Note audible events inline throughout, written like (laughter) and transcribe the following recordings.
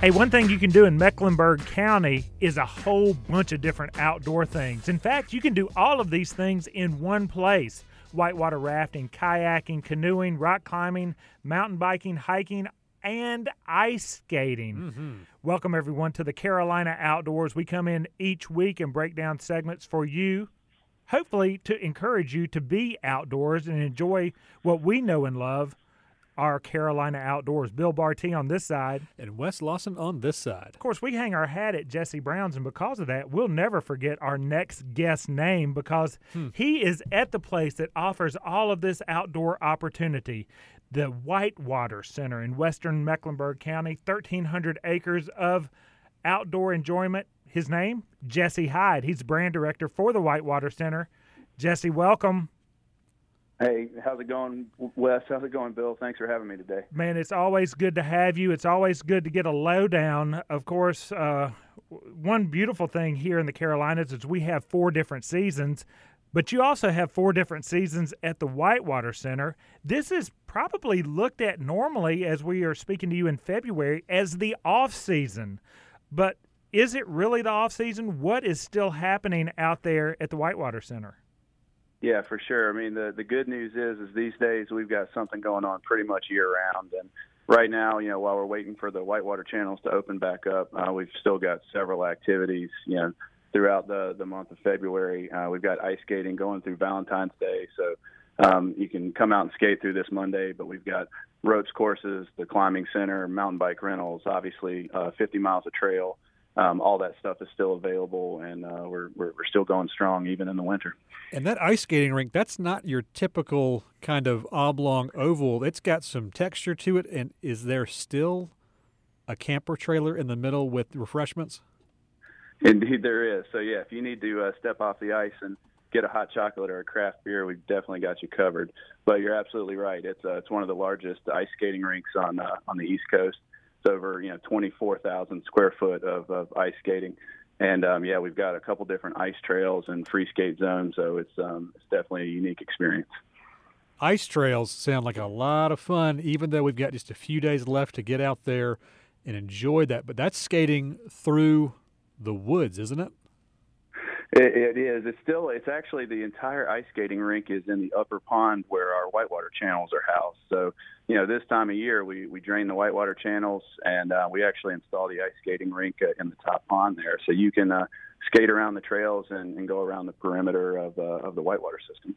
Hey, one thing you can do in Mecklenburg County is a whole bunch of different outdoor things. In fact, you can do all of these things in one place whitewater rafting, kayaking, canoeing, rock climbing, mountain biking, hiking, and ice skating. Mm-hmm. Welcome, everyone, to the Carolina Outdoors. We come in each week and break down segments for you, hopefully, to encourage you to be outdoors and enjoy what we know and love our Carolina Outdoors. Bill Barty on this side. And Wes Lawson on this side. Of course, we hang our hat at Jesse Brown's, and because of that, we'll never forget our next guest name because Hmm. he is at the place that offers all of this outdoor opportunity. The Whitewater Center in western Mecklenburg County, 1,300 acres of outdoor enjoyment. His name, Jesse Hyde. He's brand director for the Whitewater Center. Jesse, welcome. Hey, how's it going, Wes? How's it going, Bill? Thanks for having me today. Man, it's always good to have you. It's always good to get a lowdown. Of course, uh, one beautiful thing here in the Carolinas is we have four different seasons, but you also have four different seasons at the Whitewater Center. This is probably looked at normally as we are speaking to you in February as the off season. But is it really the off season? What is still happening out there at the Whitewater Center? Yeah, for sure. I mean, the the good news is, is these days we've got something going on pretty much year round. And right now, you know, while we're waiting for the whitewater channels to open back up, uh, we've still got several activities. You know, throughout the the month of February, uh, we've got ice skating going through Valentine's Day. So um, you can come out and skate through this Monday. But we've got ropes courses, the climbing center, mountain bike rentals, obviously uh, 50 miles of trail. Um, all that stuff is still available, and uh, we're, we're we're still going strong even in the winter. And that ice skating rink, that's not your typical kind of oblong oval. It's got some texture to it. And is there still a camper trailer in the middle with refreshments? Indeed, there is. So yeah, if you need to uh, step off the ice and get a hot chocolate or a craft beer, we've definitely got you covered. But you're absolutely right. It's uh, it's one of the largest ice skating rinks on uh, on the East Coast. It's over you know 24,000 square foot of, of ice skating, and um, yeah, we've got a couple different ice trails and free skate zones. So it's um, it's definitely a unique experience. Ice trails sound like a lot of fun, even though we've got just a few days left to get out there and enjoy that. But that's skating through the woods, isn't it? It, it is. It's still. It's actually the entire ice skating rink is in the upper pond where our whitewater channels are housed. So, you know, this time of year we we drain the whitewater channels and uh, we actually install the ice skating rink uh, in the top pond there, so you can uh, skate around the trails and, and go around the perimeter of uh, of the whitewater system.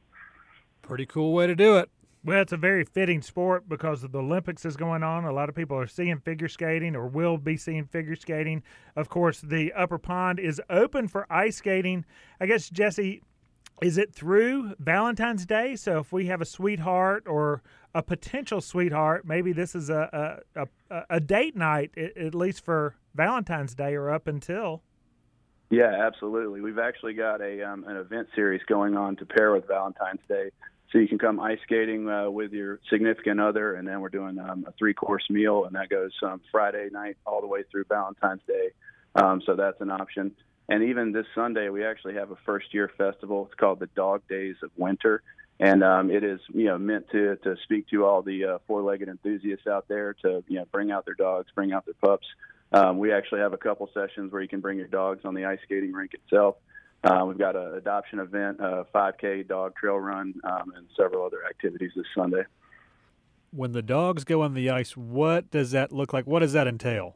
Pretty cool way to do it. Well, it's a very fitting sport because the Olympics is going on. A lot of people are seeing figure skating or will be seeing figure skating. Of course, the upper pond is open for ice skating. I guess Jesse, is it through Valentine's Day? So if we have a sweetheart or a potential sweetheart, maybe this is a a, a, a date night at, at least for Valentine's Day or up until. Yeah, absolutely. We've actually got a um, an event series going on to pair with Valentine's Day, so you can come ice skating uh, with your significant other, and then we're doing um, a three course meal, and that goes um, Friday night all the way through Valentine's Day. Um, so that's an option. And even this Sunday, we actually have a first year festival. It's called the Dog Days of Winter, and um, it is you know meant to to speak to all the uh, four legged enthusiasts out there to you know bring out their dogs, bring out their pups. Um, we actually have a couple sessions where you can bring your dogs on the ice skating rink itself. Uh, we've got an adoption event, a 5K dog trail run, um, and several other activities this Sunday. When the dogs go on the ice, what does that look like? What does that entail?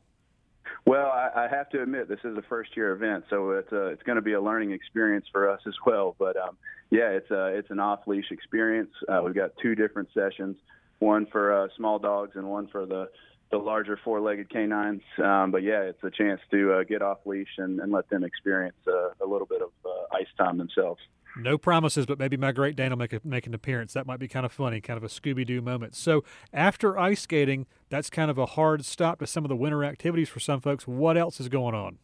Well, I, I have to admit this is a first year event, so it's uh, it's going to be a learning experience for us as well. But um, yeah, it's a it's an off leash experience. Uh, we've got two different sessions, one for uh, small dogs and one for the the larger four legged canines. Um, but yeah, it's a chance to uh, get off leash and, and let them experience uh, a little bit of uh, ice time themselves. No promises, but maybe my Great Dane will make, a, make an appearance. That might be kind of funny, kind of a Scooby Doo moment. So, after ice skating, that's kind of a hard stop to some of the winter activities for some folks. What else is going on?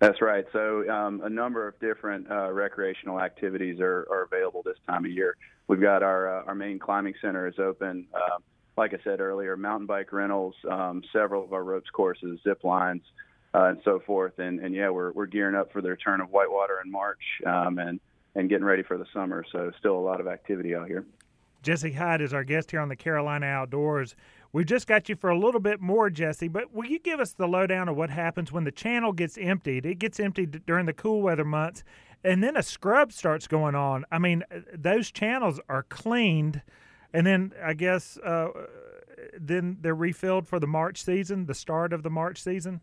That's right. So, um, a number of different uh, recreational activities are, are available this time of year. We've got our uh, our main climbing center is open. Uh, like I said earlier, mountain bike rentals, um, several of our ropes courses, zip lines, uh, and so forth. And, and yeah, we're we're gearing up for the return of whitewater in March, um, and and getting ready for the summer. So, still a lot of activity out here. Jesse Hyde is our guest here on the Carolina Outdoors. We just got you for a little bit more, Jesse, but will you give us the lowdown of what happens when the channel gets emptied? It gets emptied during the cool weather months, and then a scrub starts going on. I mean, uh, those channels are cleaned, and then I guess uh, then they're refilled for the March season, the start of the March season.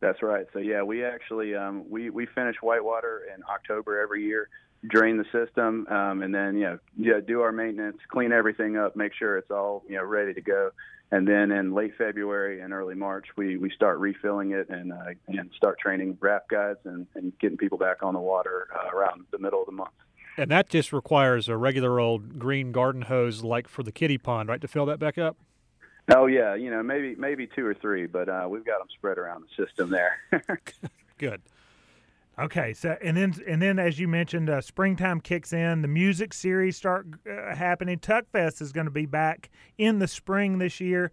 That's right. So yeah, we actually um, we we finish whitewater in October every year, drain the system, um, and then you know yeah do our maintenance, clean everything up, make sure it's all you know ready to go, and then in late February and early March we we start refilling it and uh, and start training raft guides and, and getting people back on the water uh, around the middle of the month. And that just requires a regular old green garden hose, like for the kiddie pond, right, to fill that back up. Oh yeah, you know maybe maybe two or three, but uh, we've got them spread around the system there. (laughs) Good. Okay, so and then and then as you mentioned, uh, springtime kicks in. The music series start uh, happening. Tuckfest is going to be back in the spring this year.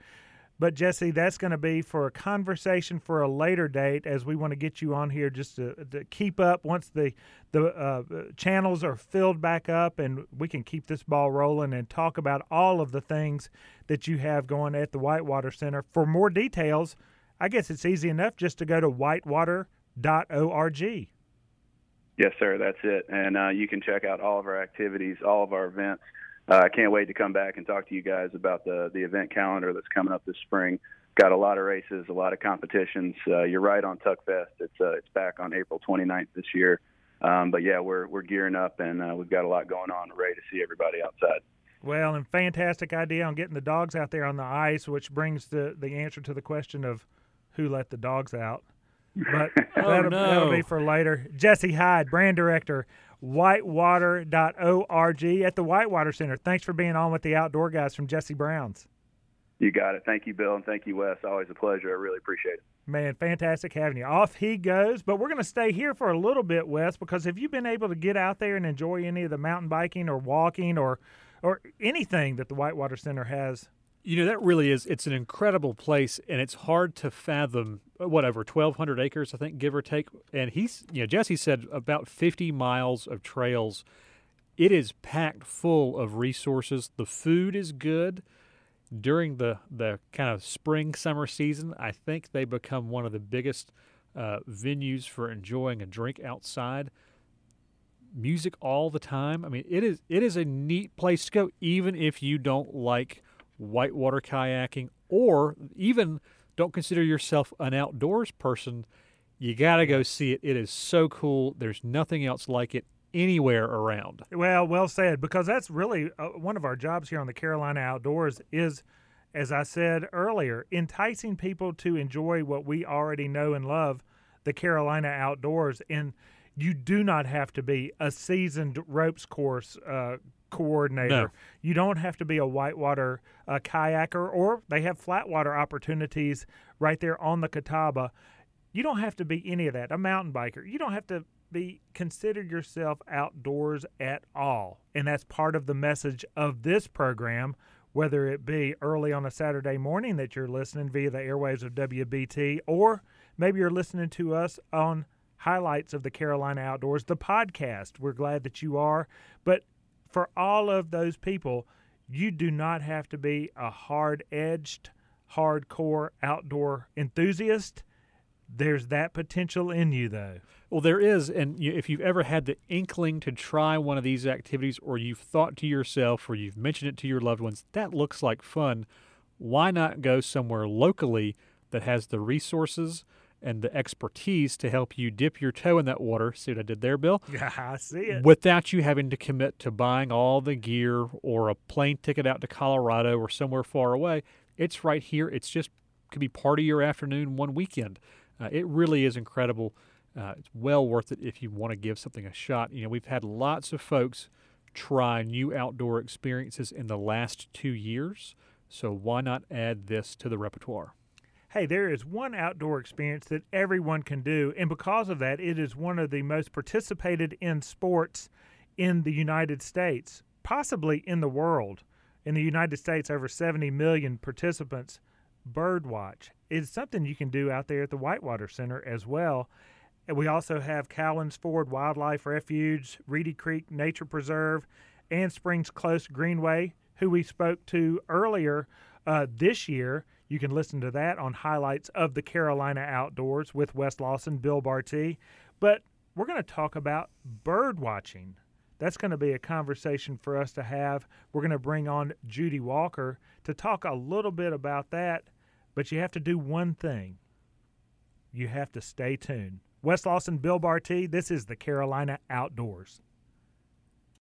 But Jesse, that's going to be for a conversation for a later date, as we want to get you on here just to, to keep up once the the uh, channels are filled back up, and we can keep this ball rolling and talk about all of the things that you have going at the Whitewater Center. For more details, I guess it's easy enough just to go to whitewater.org. Yes, sir. That's it, and uh, you can check out all of our activities, all of our events uh, I can't wait to come back and talk to you guys about the the event calendar that's coming up this spring. Got a lot of races, a lot of competitions. Uh, you're right on Tuckfest. It's uh, it's back on April 29th this year. Um, but yeah, we're we're gearing up and uh, we've got a lot going on. Ready to see everybody outside. Well, and fantastic idea on getting the dogs out there on the ice, which brings the the answer to the question of who let the dogs out. But (laughs) oh, that'll, no. that'll be for later. Jesse Hyde, brand director whitewater.org at the Whitewater Center. Thanks for being on with the outdoor guys from Jesse Brown's. You got it. Thank you, Bill, and thank you, Wes. Always a pleasure. I really appreciate it. Man, fantastic having you. Off he goes, but we're going to stay here for a little bit, Wes, because have you been able to get out there and enjoy any of the mountain biking or walking or or anything that the Whitewater Center has you know that really is it's an incredible place and it's hard to fathom uh, whatever 1200 acres i think give or take. And he's you know jesse said about 50 miles of trails. It is packed full of resources. The food is good. During the the kind of spring summer season i think they become one of the biggest uh, venues for enjoying a drink outside. Music all the time. I mean it is it is a neat place to go even if you don't like whitewater kayaking, or even don't consider yourself an outdoors person, you got to go see it. It is so cool. There's nothing else like it anywhere around. Well, well said, because that's really uh, one of our jobs here on the Carolina Outdoors is, as I said earlier, enticing people to enjoy what we already know and love, the Carolina Outdoors. And you do not have to be a seasoned ropes course uh, coordinator. No. You don't have to be a whitewater uh, kayaker, or they have flatwater opportunities right there on the Catawba. You don't have to be any of that. A mountain biker. You don't have to be consider yourself outdoors at all, and that's part of the message of this program. Whether it be early on a Saturday morning that you're listening via the airwaves of WBT, or maybe you're listening to us on highlights of the Carolina Outdoors, the podcast. We're glad that you are. But for all of those people, you do not have to be a hard edged, hardcore outdoor enthusiast. There's that potential in you, though. Well, there is, and if you've ever had the inkling to try one of these activities, or you've thought to yourself, or you've mentioned it to your loved ones, that looks like fun. Why not go somewhere locally that has the resources, and the expertise to help you dip your toe in that water. See what I did there, Bill? Yeah, (laughs) I see it. Without you having to commit to buying all the gear or a plane ticket out to Colorado or somewhere far away. It's right here. It's just could be part of your afternoon one weekend. Uh, it really is incredible. Uh, it's well worth it if you want to give something a shot. You know, we've had lots of folks try new outdoor experiences in the last two years. So why not add this to the repertoire? Hey, there is one outdoor experience that everyone can do. And because of that, it is one of the most participated in sports in the United States, possibly in the world. In the United States, over 70 million participants. Birdwatch is something you can do out there at the Whitewater Center as well. And we also have Cowans Ford Wildlife Refuge, Reedy Creek Nature Preserve, and Springs Close Greenway, who we spoke to earlier uh, this year. You can listen to that on highlights of the Carolina Outdoors with Wes Lawson, Bill Barty. But we're going to talk about bird watching. That's going to be a conversation for us to have. We're going to bring on Judy Walker to talk a little bit about that. But you have to do one thing you have to stay tuned. Wes Lawson, Bill Barty, this is the Carolina Outdoors.